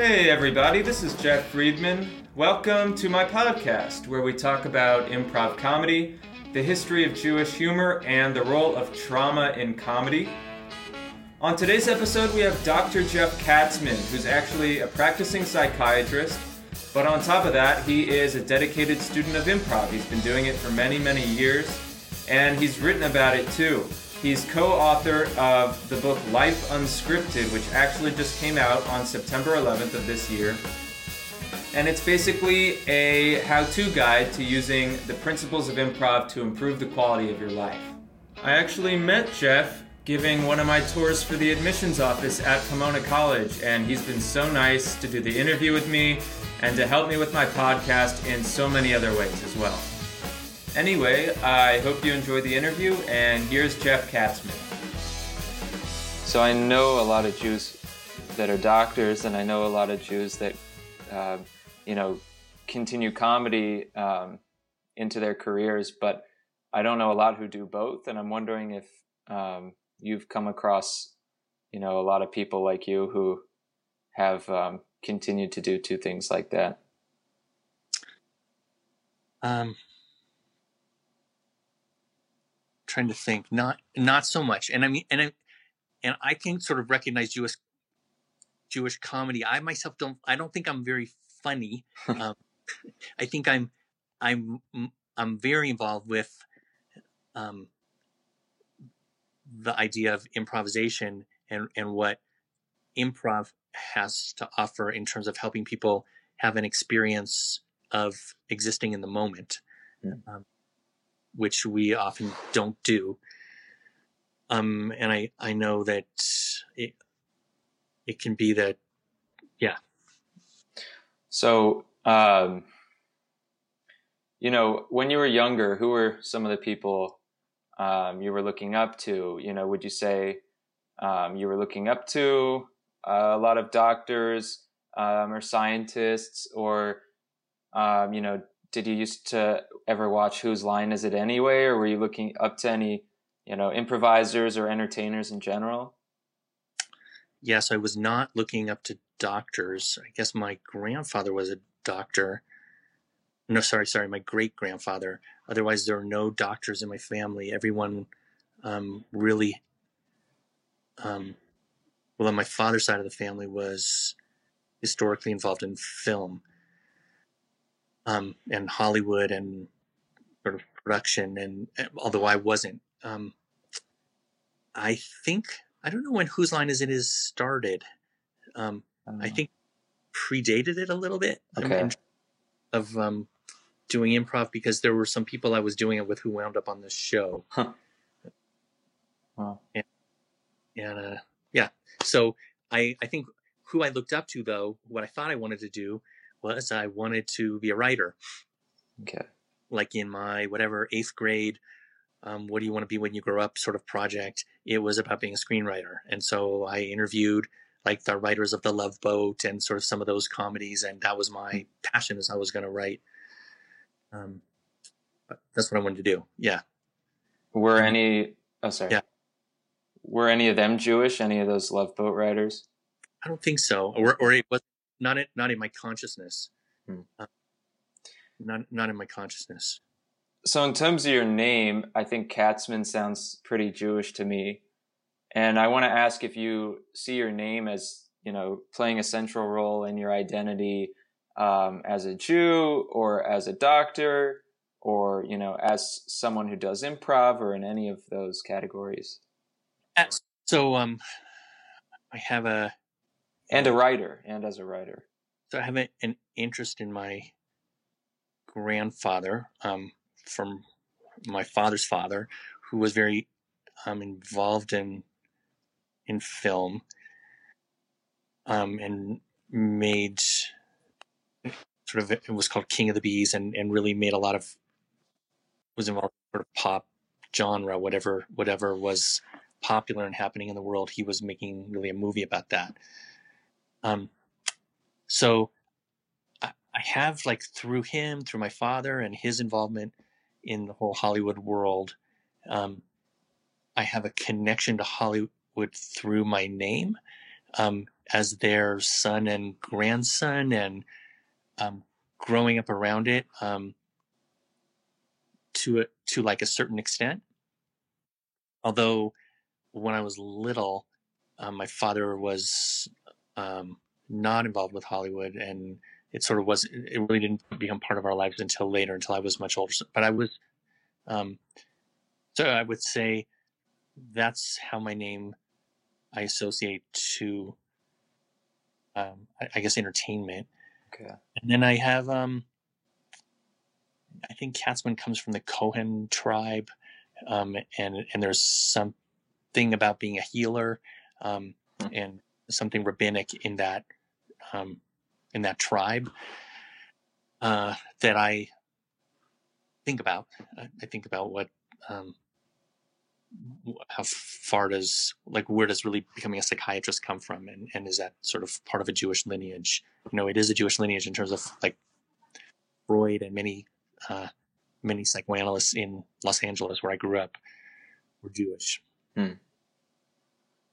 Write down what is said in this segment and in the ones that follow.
Hey, everybody, this is Jeff Friedman. Welcome to my podcast where we talk about improv comedy, the history of Jewish humor, and the role of trauma in comedy. On today's episode, we have Dr. Jeff Katzman, who's actually a practicing psychiatrist, but on top of that, he is a dedicated student of improv. He's been doing it for many, many years, and he's written about it too. He's co author of the book Life Unscripted, which actually just came out on September 11th of this year. And it's basically a how to guide to using the principles of improv to improve the quality of your life. I actually met Jeff giving one of my tours for the admissions office at Pomona College, and he's been so nice to do the interview with me and to help me with my podcast in so many other ways as well. Anyway, I hope you enjoyed the interview, and here's Jeff Katzman. So I know a lot of Jews that are doctors, and I know a lot of Jews that, uh, you know, continue comedy um, into their careers, but I don't know a lot who do both, and I'm wondering if um, you've come across, you know, a lot of people like you who have um, continued to do two things like that. Um, trying to think not not so much. And i mean and i and i can sort of recognize jewish jewish comedy. I myself don't i don't think i'm very funny. Um, i think i'm i'm i'm very involved with um, the idea of improvisation and and what improv has to offer in terms of helping people have an experience of existing in the moment. Yeah. um, which we often don't do. Um, and I, I know that it, it can be that, yeah. So, um, you know, when you were younger, who were some of the people um, you were looking up to? You know, would you say um, you were looking up to uh, a lot of doctors um, or scientists, or um, you know, did you used to ever watch Whose Line Is It Anyway, or were you looking up to any, you know, improvisers or entertainers in general? Yes, I was not looking up to doctors. I guess my grandfather was a doctor. No, sorry, sorry, my great grandfather. Otherwise, there are no doctors in my family. Everyone um, really, um, well, on my father's side of the family was historically involved in film um, and Hollywood and sort of production. And, although I wasn't, um, I think I don't know when Whose Line Is It Is started. Um, I think predated it a little bit okay. of um, doing improv because there were some people I was doing it with who wound up on the show. Huh. Wow. And, and uh, yeah, so I I think who I looked up to though, what I thought I wanted to do was I wanted to be a writer. Okay. Like in my whatever eighth grade, um, what do you want to be when you grow up sort of project, it was about being a screenwriter. And so I interviewed like the writers of The Love Boat and sort of some of those comedies. And that was my passion as I was going to write. Um, that's what I wanted to do. Yeah. Were any, oh, sorry. Yeah. Were any of them Jewish? Any of those Love Boat writers? I don't think so. Or, or it was not in, not in my consciousness. Hmm. Uh, not not in my consciousness. So in terms of your name, I think Katzman sounds pretty Jewish to me. And I want to ask if you see your name as, you know, playing a central role in your identity um, as a Jew or as a doctor or, you know, as someone who does improv or in any of those categories. So um, I have a and a writer and as a writer. So i have a, an interest in my grandfather um, from my father's father who was very um, involved in in film um, and made sort of it was called king of the bees and, and really made a lot of was involved in sort of pop genre whatever whatever was popular and happening in the world. He was making really a movie about that um, so I, I have like through him, through my father and his involvement in the whole Hollywood world, um, I have a connection to Hollywood through my name. um, as their son and grandson, and um, growing up around it um, to a, to like a certain extent. Although when I was little, um, my father was um, not involved with Hollywood, and it sort of was. It really didn't become part of our lives until later, until I was much older. But I was, um, so I would say, that's how my name I associate to, um, I, I guess, entertainment. Okay. And then I have, um, I think Katzman comes from the Kohen tribe, um, and and there's something about being a healer, um, Hmm. and something rabbinic in that, um, in that tribe, uh, that I think about. I think about what, um, how far does like where does really becoming a psychiatrist come from, and and is that sort of part of a Jewish lineage? You know, it is a Jewish lineage in terms of like Freud and many uh, many psychoanalysts in Los Angeles, where I grew up, were Jewish.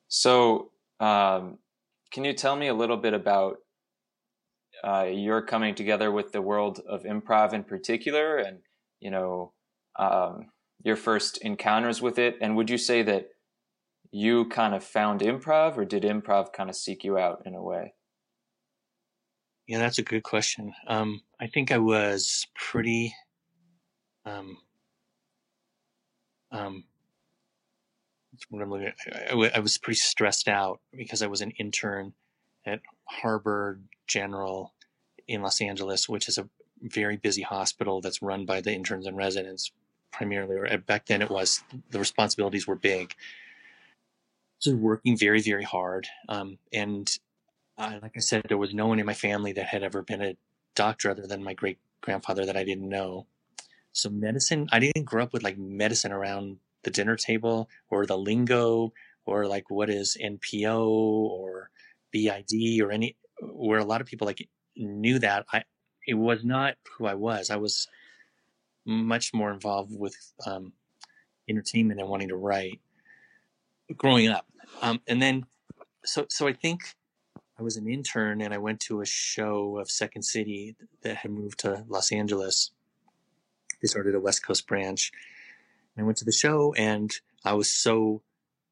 So, um, can you tell me a little bit about uh, your coming together with the world of improv in particular, and you know um, your first encounters with it? And would you say that you kind of found improv, or did improv kind of seek you out in a way? Yeah, that's a good question. Um, I think I was pretty. Um, um, what I'm looking at. I, I was pretty stressed out because I was an intern at Harbor General in Los Angeles, which is a very busy hospital that's run by the interns and residents primarily. Or back then, it was the responsibilities were big. So working very, very hard, um, and uh, like I said, there was no one in my family that had ever been a doctor other than my great grandfather that I didn't know. So medicine, I didn't grow up with like medicine around the dinner table or the lingo or like what is NPO or BID or any where a lot of people like knew that. I it was not who I was. I was much more involved with um, entertainment and wanting to write growing up. Um, and then so so I think I was an intern and I went to a show of Second City that had moved to Los Angeles. They started a West Coast branch. And I went to the show and I was so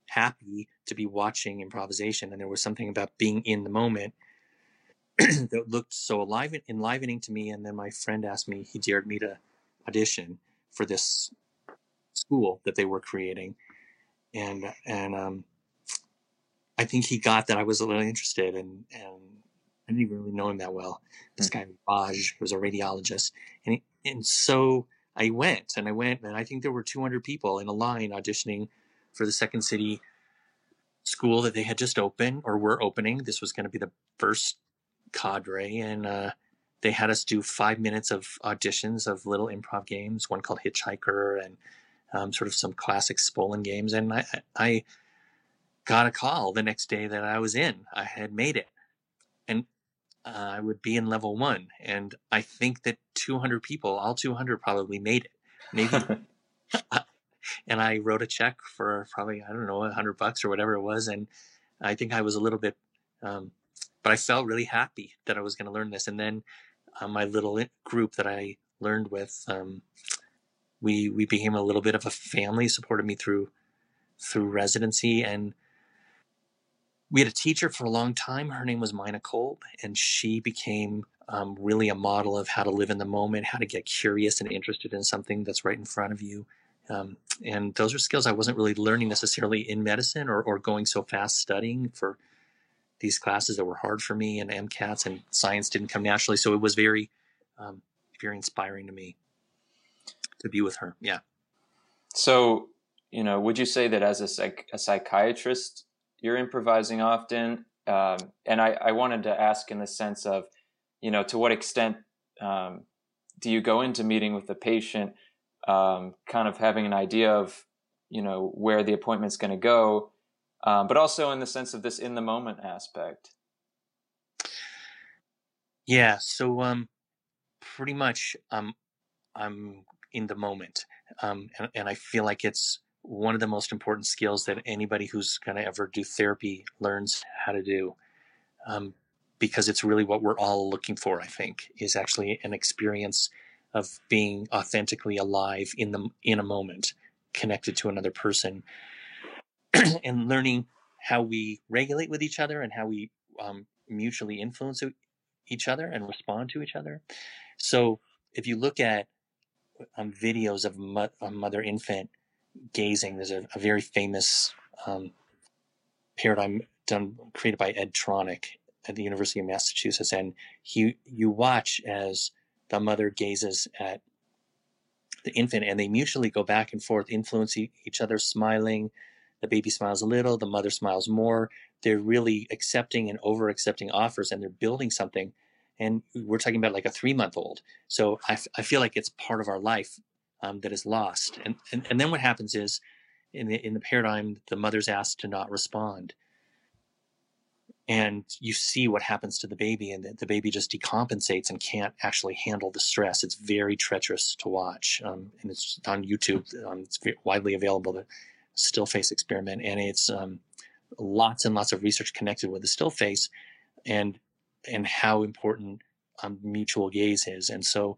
happy to be watching improvisation. And there was something about being in the moment that looked so alive, enlivening to me. And then my friend asked me, he dared me to audition for this school that they were creating. And, and, um, I think he got that I was a little interested and, and I didn't even really know him that well. This guy, Raj, was a radiologist. And, he, and so I went and I went and I think there were 200 people in a line auditioning for the Second City school that they had just opened or were opening. This was going to be the first cadre. And, uh, they had us do five minutes of auditions of little improv games, one called Hitchhiker and um, sort of some classic Spolin games. And I, I got a call the next day that I was in. I had made it. And uh, I would be in level one. And I think that 200 people, all 200 probably made it. Maybe. and I wrote a check for probably, I don't know, 100 bucks or whatever it was. And I think I was a little bit, um, but I felt really happy that I was going to learn this. And then uh, my little group that I learned with, um, we we became a little bit of a family. Supported me through through residency, and we had a teacher for a long time. Her name was Mina Kolb, and she became um, really a model of how to live in the moment, how to get curious and interested in something that's right in front of you. Um, and those are skills I wasn't really learning necessarily in medicine or, or going so fast studying for these classes that were hard for me and MCATs and science didn't come naturally. So it was very, um, very inspiring to me to be with her. Yeah. So, you know, would you say that as a, psych- a psychiatrist, you're improvising often? Um, and I, I wanted to ask in the sense of, you know, to what extent um, do you go into meeting with the patient, um, kind of having an idea of, you know, where the appointment's going to go, um, but also in the sense of this in the moment aspect? Yeah. So, um, pretty much, um, I'm in the moment. Um, and, and I feel like it's one of the most important skills that anybody who's going to ever do therapy learns how to do. Um, because it's really what we're all looking for, I think, is actually an experience of being authentically alive in the in a moment, connected to another person, and learning how we regulate with each other and how we um, mutually influence each other and respond to each other. So if you look at um, videos of mo- a mother infant gazing, there's a, a very famous um, paradigm done created by Ed Tronick at the University of Massachusetts, and he you watch as the mother gazes at the infant, and they mutually go back and forth, influence each other, smiling. The baby smiles a little, the mother smiles more. They're really accepting and over accepting offers, and they're building something. And we're talking about like a three month old. So I, f- I feel like it's part of our life um, that is lost. And, and and then what happens is, in the in the paradigm, the mother's asked to not respond. And you see what happens to the baby and the, the, baby just decompensates and can't actually handle the stress. It's very treacherous to watch um, and it's on youtube um, it's widely available the still face experiment and it's um, lots and lots of research connected with the still face and and how important um, mutual gaze is. And so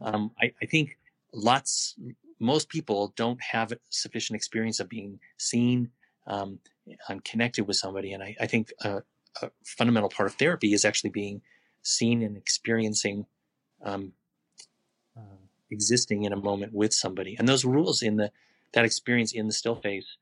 um, I, I think lots most people don't have sufficient experience of being seen um, I'm connected with somebody. And I, I think uh, a fundamental part of therapy is actually being seen and experiencing um, uh, existing in a moment with somebody. And those rules in the that experience in the still face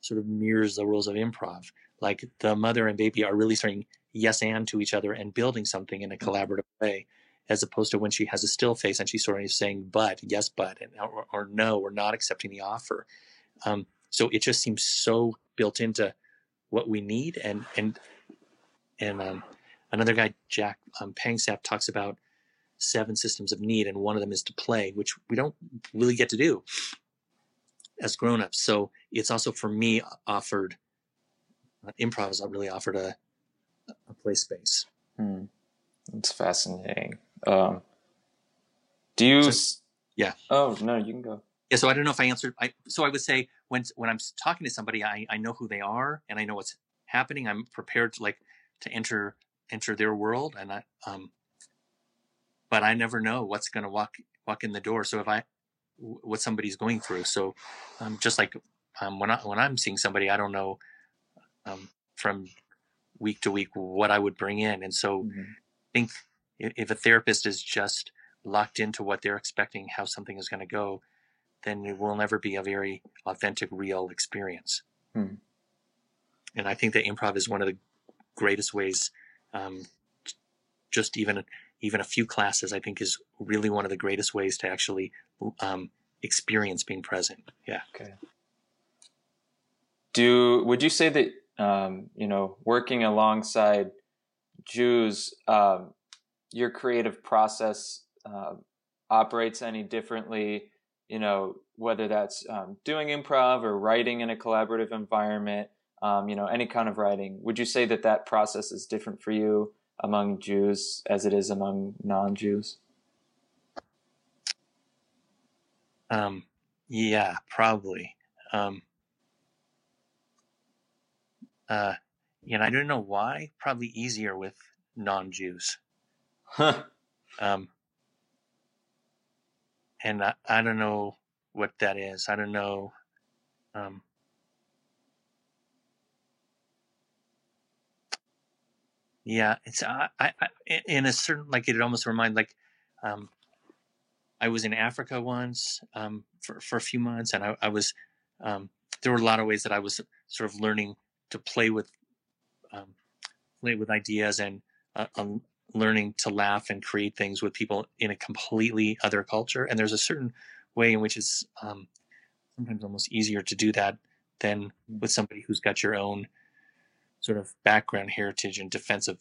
sort of mirrors the rules of improv. Like the mother and baby are really saying yes and to each other and building something in a collaborative way, as opposed to when she has a still face and she's sort of saying but, yes, but, and, or, or no, or not accepting the offer. Um, so it just seems so built into what we need and and and um, another guy jack um, panksepp talks about seven systems of need and one of them is to play which we don't really get to do as grown-ups so it's also for me offered uh, improv has really offered a, a play space hmm. it's fascinating um, do you so, yeah. oh no you can go. Yeah so i don't know if i answered I, so i would say when when i'm talking to somebody i i know who they are and i know what's happening. I'm prepared to like to enter enter their world and i um but i never know what's going to walk walk in the door. So if i what somebody's going through. So um just like um when i when i'm seeing somebody i don't know um from week to week what i would bring in. And so mm-hmm. i think if a therapist is just locked into what they're expecting how something is going to go then it will never be a very authentic, real experience. Hmm. And I think that improv is one of the greatest ways. Um, just even even a few classes, I think, is really one of the greatest ways to actually um, experience being present. Yeah. Okay. Do would you say that um, you know working alongside Jews, um, your creative process uh, operates any differently you know, whether that's um, doing improv or writing in a collaborative environment, um, you know, any kind of writing. Would you say that that process is different for you among Jews as it is among non-Jews? Um, yeah, probably. Um, uh, you know, I don't know why. Probably easier with non-Jews. Huh. Um, and I, I don't know what that is. I don't know. Um, yeah, it's I, I, in a certain like it almost remind like um, I was in Africa once um, for for a few months, and I, I was um, there were a lot of ways that I was sort of learning to play with um, play with ideas and uh, um, learning to laugh and create things with people in a completely other culture. And there's a certain way in which it's um, sometimes almost easier to do that than with somebody who's got your own sort of background, heritage, and defensive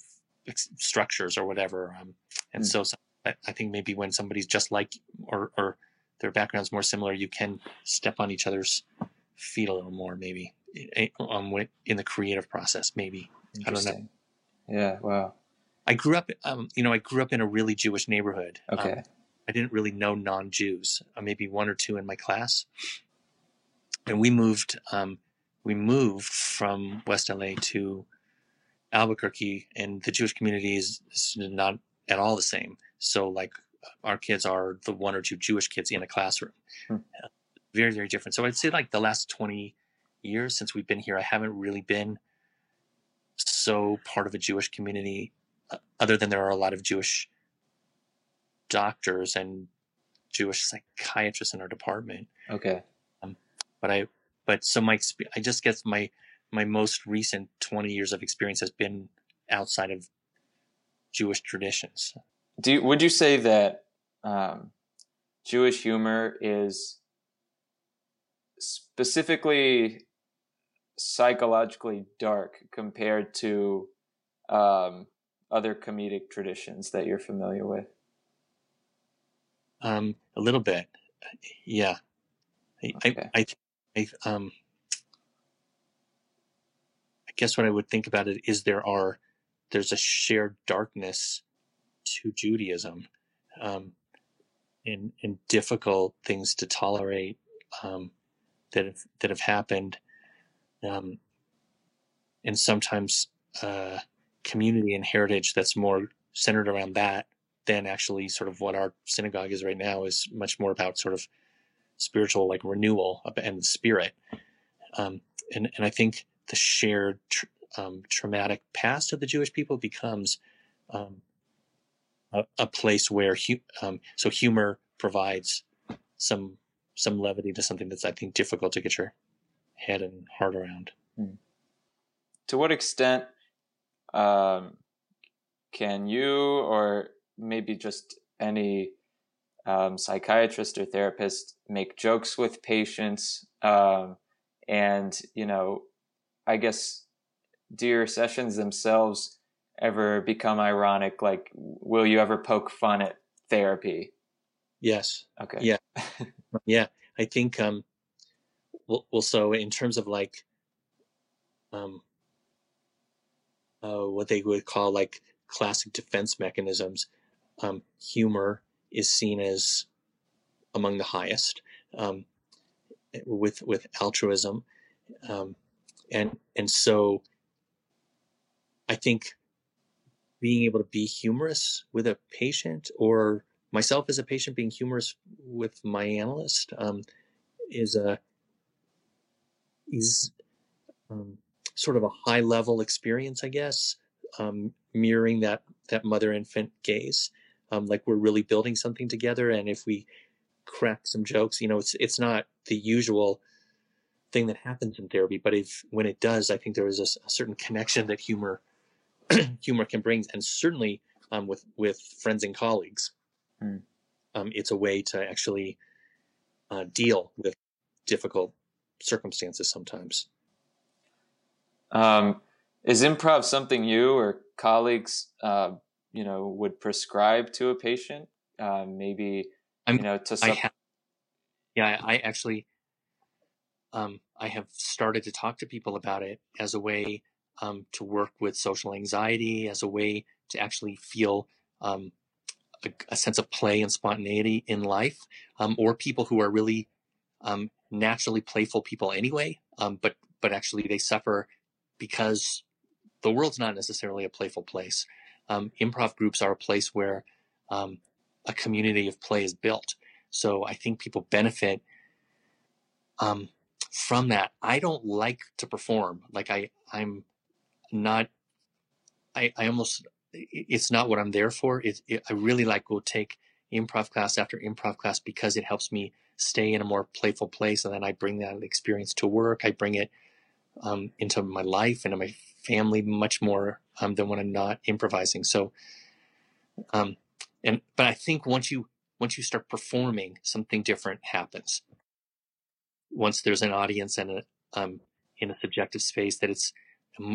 structures or whatever. Um, and mm. so, so I think maybe when somebody's just like or, or their background's more similar, you can step on each other's feet a little more, maybe um, in the creative process. Maybe I don't know. Yeah. Wow. I grew up, um, you know, I grew up in a really Jewish neighborhood. Okay. Um, I didn't really know non-Jews, uh, maybe one or two in my class. and we moved um, we moved from West LA to Albuquerque, and the Jewish community is, is not at all the same. So like our kids are the one or two Jewish kids in a classroom. Hmm. Very very different. So I'd say like the last twenty years since we've been here, I haven't really been so part of a Jewish community, uh, other than there are a lot of Jewish doctors and Jewish psychiatrists in our department. Okay. Um, but I, but so my, I just guess my, my most recent 20 years of experience has been outside of Jewish traditions. Do you, would you say that um, Jewish humor is specifically psychologically dark compared to um, other comedic traditions that you're familiar with? Um, a little bit, yeah. I, okay. I, I, I, um, I guess what I would think about it is there are, there's a shared darkness to Judaism, um, and and difficult things to tolerate um, that have that have happened um, and sometimes uh, community and heritage that's more centered around that than actually sort of what our synagogue is right now is much more about sort of spiritual like renewal and spirit um, and, and i think the shared tr- um, traumatic past of the jewish people becomes um, a, a, place where hu- um, so humor provides some some levity to something that's i think difficult to get your head and heart around. Hmm. To what extent um, can you, or maybe just any um, psychiatrist or therapist, make jokes with patients? Um, and, you know, I guess, do your sessions themselves ever become ironic? Like, will you ever poke fun at therapy? Yes. Okay. Yeah. yeah. I think, um, well, well so in terms of like um uh, what they would call like classic defense mechanisms. Um, humor is seen as among the highest um, with with altruism. Um, and and so I think being able to be humorous with a patient or myself as a patient being humorous with my analyst um, is a is um, sort of a high level experience, I guess, um, mirroring that that mother infant gaze. Um, like we're really building something together, and if we crack some jokes, you know, it's it's not the usual thing that happens in therapy, but if when it does, I think there is a, a certain connection that humor humor can bring, and certainly um, with with friends and colleagues, mm. it's a way to actually uh, deal with difficult circumstances sometimes. Um, is improv something you or colleagues, uh, you know, would prescribe to a patient? Uh, maybe, I'm, you know, to some... I yeah, I actually, um, I have started to talk to people about it as a way um, to work with social anxiety, as a way to actually feel um, a, a, sense of play and spontaneity in life, um, or people who are really um, naturally playful people anyway, um, but but actually they suffer because the world's not necessarily a playful place. Um, improv groups are a place where um, a community of play is built. So I think people benefit um, from that. I don't like to perform. Like I, I'm not. I, I almost. It's not what I'm there for. It, it, I really like go take improv class after improv class because it helps me stay in a more playful place. And then I bring that experience to work. I bring it um, into my life, and my family much more um, than when I'm not improvising. So, um, and but I think once you once you start performing, something different happens. Once there's an audience and a um, in a subjective space, that it's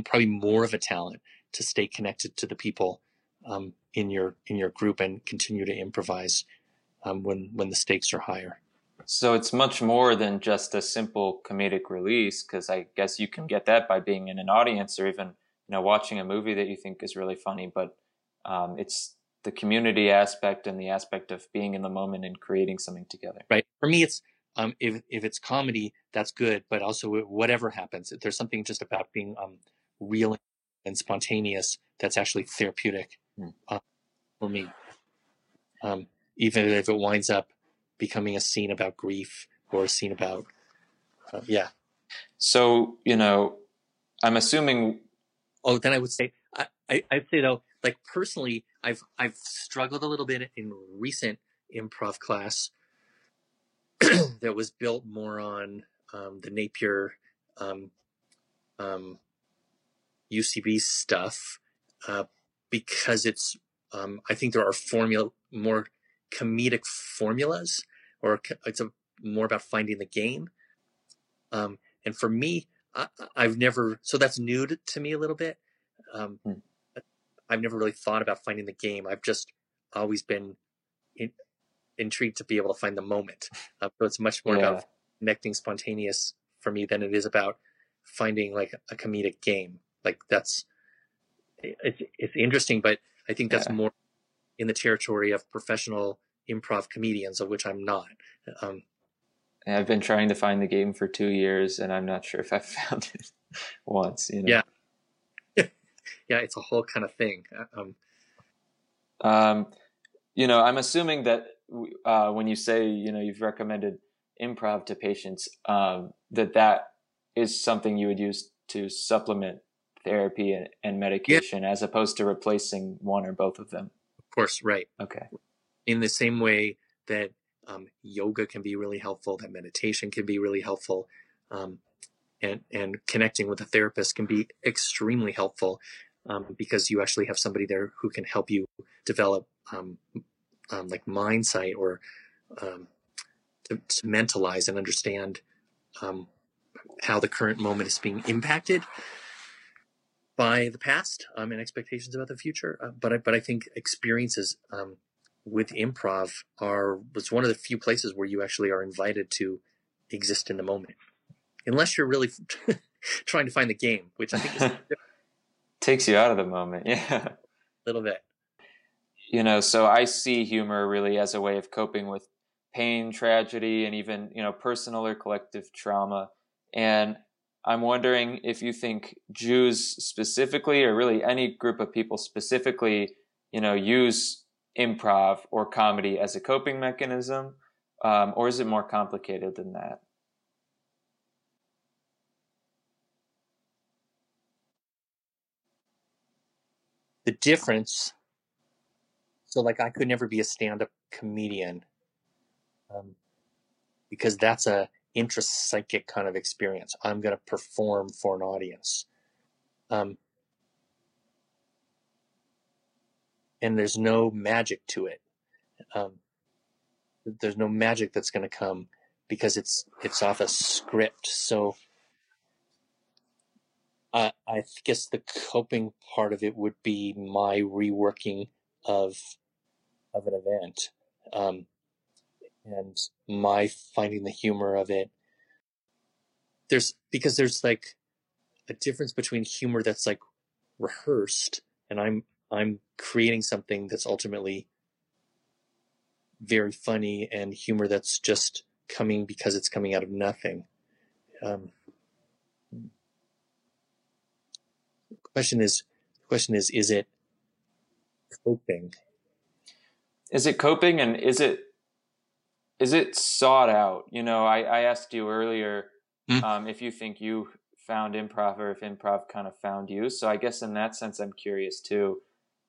probably more of a talent to stay connected to the people um, in your in your group and continue to improvise um, when when the stakes are higher. So it's much more than just a simple comedic release, because I guess you can get that by being in an audience or even you know watching a movie that you think is really funny. But um, it's the community aspect and the aspect of being in the moment and creating something together. Right. For me, it's um, if if it's comedy, that's good. But also, whatever happens, there's something just about being um, real and spontaneous that's actually therapeutic mm. uh, for me. Um, even if it winds up becoming a scene about grief or a scene about, uh, yeah. So you know, I'm assuming. Oh, then I would say I, I I'd say though, like personally, I've I've struggled a little bit in recent improv class that was built more on um, the Napier um, um, UCB stuff uh, because it's um, I think there are formula more comedic formulas or it's a, more about finding the game. Um, and for me, I, have never so that's new to, to, me a little bit. Um, hmm. I've never really thought about finding the game. I've just always been in, intrigued to be able to find the moment. Uh, so it's much more yeah. about connecting spontaneous for me than it is about finding like a comedic game. Like that's it's it's interesting, but I think that's yeah. more in the territory of professional improv comedians, of which I'm not. Um, I've been trying to find the game for two years, and I'm not sure if I've found it once. You know? Yeah, yeah, it's a whole kind of thing. Uh, um, um, you know, I'm assuming that uh, when you say you know you've recommended improv to patients, um, that that is something you would use to supplement therapy and, and medication yeah. as opposed to replacing one or both of them. Of course, right. Okay. In the same way that um, yoga can be really helpful, that meditation can be really helpful, um, and and connecting with a therapist can be extremely helpful um, because you actually have somebody there who can help you develop um, um, like mindsight or um, to, to, mentalize and understand how the current moment is being impacted by the past and expectations about the future. Uh, but I, but I think experiences with improv are was one of the few places where you actually are invited to exist in the moment, unless you're really trying to find the game, which I think is takes you out of the moment. Yeah, a little bit. You know, so I see humor really as a way of coping with pain, tragedy, and even you know personal or collective trauma. And I'm wondering if you think Jews specifically, or really any group of people specifically, you know, use improv or comedy as a coping mechanism, um, or is it more complicated than that? The difference. So, like, I could never be a stand-up comedian um, because that's a intrapsychic kind of experience. I'm going to perform for an audience. Um, and there's no magic to it. Um, there's no magic that's going to come because it's it's off a script. So I, I guess the coping part of it would be my reworking of of an event. Um, and my finding the humor of it. There's because there's like a difference between humor that's like rehearsed and I'm I'm creating something that's ultimately very funny and humor that's just coming because it's coming out of nothing. Um, question is question is is it coping? Is it coping and is it is it sought out? You know, I, I asked you earlier mm. um, if you think you found improv or if improv kind of found you. So I guess in that sense, I'm curious too.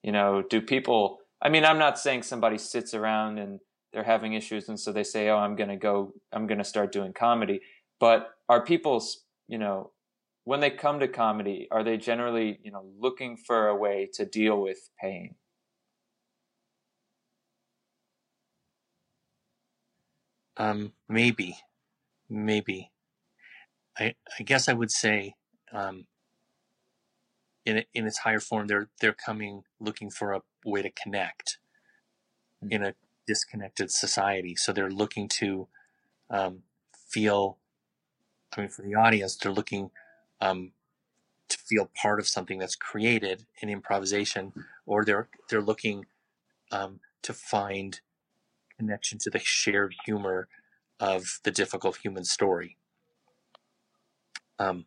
You know, do people? I mean, I'm not saying somebody sits around and they're having issues and so they say, "Oh, I'm going to go. I'm going to start doing comedy." But are people, you know, when they come to comedy, are they generally, you know, looking for a way to deal with pain? Um, maybe, maybe. I I guess I would say, um, in in its higher form, they're they're coming looking for a way to connect mm-hmm. in a disconnected society. So they're looking to um, feel. I mean, for the audience, they're looking um, to feel part of something that's created in improvisation, or they're they're looking um, to find connection to the shared humor of the difficult human story um,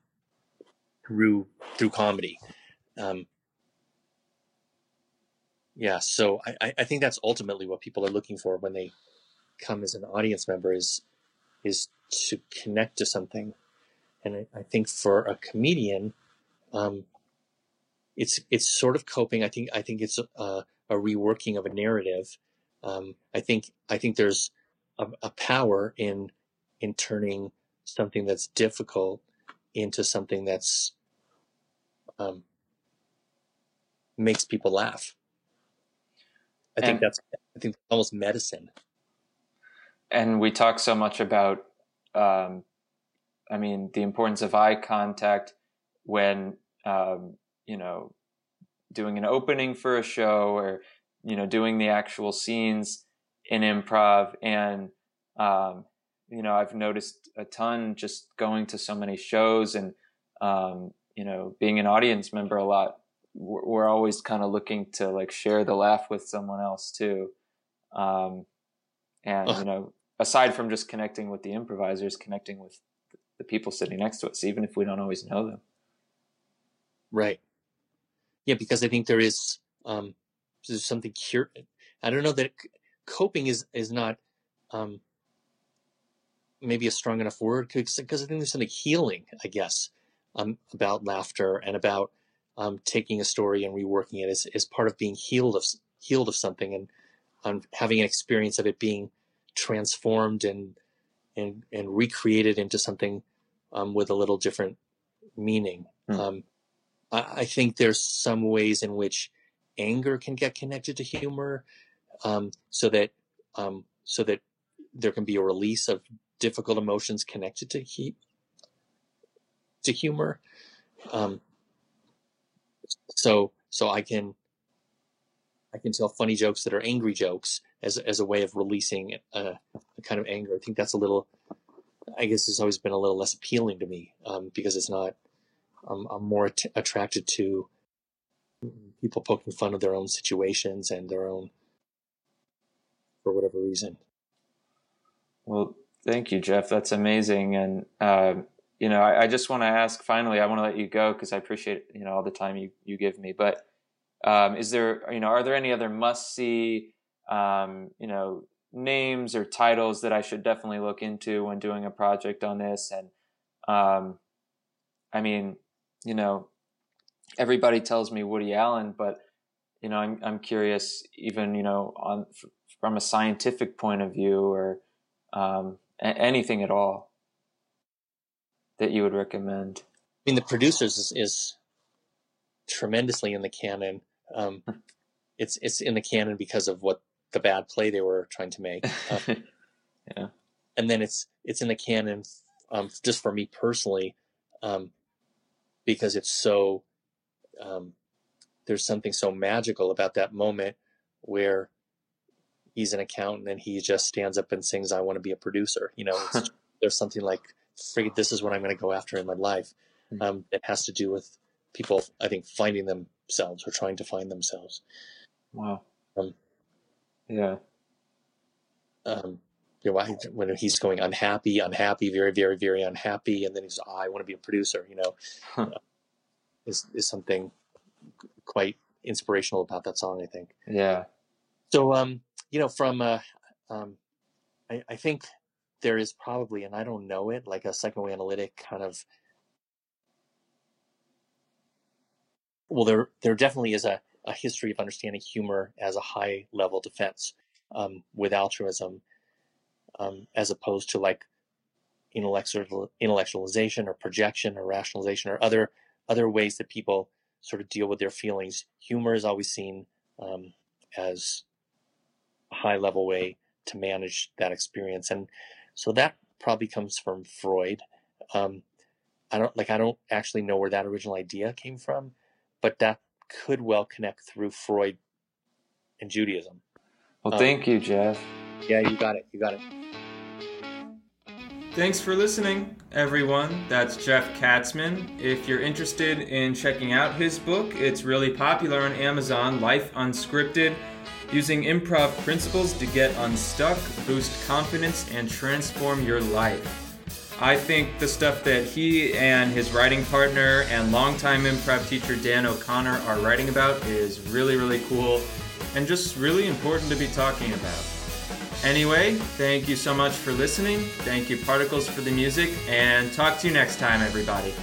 through through comedy. Um, yeah, so I, I think that's ultimately what people are looking for when they come as an audience member is is to connect to something. And I, I think for a comedian, um, it's it's sort of coping. I think I think it's a, a reworking of a narrative. Um, I think I think there's a, a, power in in turning something that's difficult into something that's um, makes people laugh. I and, think that's I think almost medicine. And we talk so much about, um, I mean, the importance of eye contact when um, you know doing an opening for a show or you know doing the actual scenes in improv and um, you know i've noticed a ton just going to so many shows and um, you know being an audience member a lot we're, we're always kind of looking to like share the laugh with someone else too. Um, and you know aside from just connecting with the improvisers connecting with the people sitting next to us even if we don't always know them. Right. Yeah because i think there is um there's something cure i don't know that coping is is not um maybe a strong enough word because i think there's something healing i guess um about laughter and about um taking a story and reworking it is, is part of being healed of healed of something and um, having an experience of it being transformed and and and recreated into something um, with a little different meaning. Mm. Um, I, I, think there's some ways in which anger can get connected to humor, um, so that um, so that there can be a release of difficult emotions connected to he- to humor. So so I can I can tell funny jokes that are angry jokes as as a way of releasing a, a kind of anger. I think that's a little I guess it's always been a little less appealing to me um, because it's not. I'm, more att- attracted to people poking fun of their own situations and their own for whatever reason. Well, thank you, Jeff. That's amazing. And uh, you know, I, I just want to ask. Finally, I want to let you go because I appreciate you know all the time you you give me. But um, is there you know are there any other must see um, you know names or titles that I should definitely look into when doing a project on this. And um, I mean, you know, everybody tells me Woody Allen, but you know, I'm I'm curious, even you know, on from a scientific point of view, or um, anything at all that you would recommend. I mean, the producers is, is tremendously in the canon. Um, hmm. it's it's in the canon because of what the bad play they were trying to make. Um, yeah. And then it's it's in the canon um, just for me personally um, because it's so um, there's something so magical about that moment where he's an accountant and he just stands up and sings "I want to be a producer." You know, there's something like, "Frig, this is what I'm going to go after in my life." Hmm. Um, it has to do with people, I think, finding themselves or trying to find themselves. Wow. Um, yeah. Um, you know, when he's going unhappy, unhappy, very, very, very unhappy, and then he's, oh, I want to be a producer. You know, huh. uh, is is something quite inspirational about that song. I think. Yeah. So, um, you know, from uh, um, I, I think there is probably, and I don't know it, like a psychoanalytic kind of. Well, there there definitely is a a history of understanding humor as a high level defense um, with altruism, um, as opposed to like intellectual intellectualization or projection or rationalization or other other ways that people sort of deal with their feelings. Humor is always seen um, as a high level way to manage that experience, and so that probably comes from Freud. Um, I don't like I don't actually know where that original idea came from, but that could well connect through Freud and Judaism. Well, um, thank you, Jeff. Yeah, you got it. You got it. Thanks for listening, everyone. That's Jeff Katzman. If you're interested in checking out his book, it's really popular on Amazon, Life Unscripted. Using improv principles to get unstuck, boost confidence, and transform your life. I think the stuff that he and his writing partner and longtime improv teacher Dan O'Connor are writing about is really, really cool and just really important to be talking about. Anyway, thank you so much for listening. Thank you, Particles, for the music, and talk to you next time, everybody.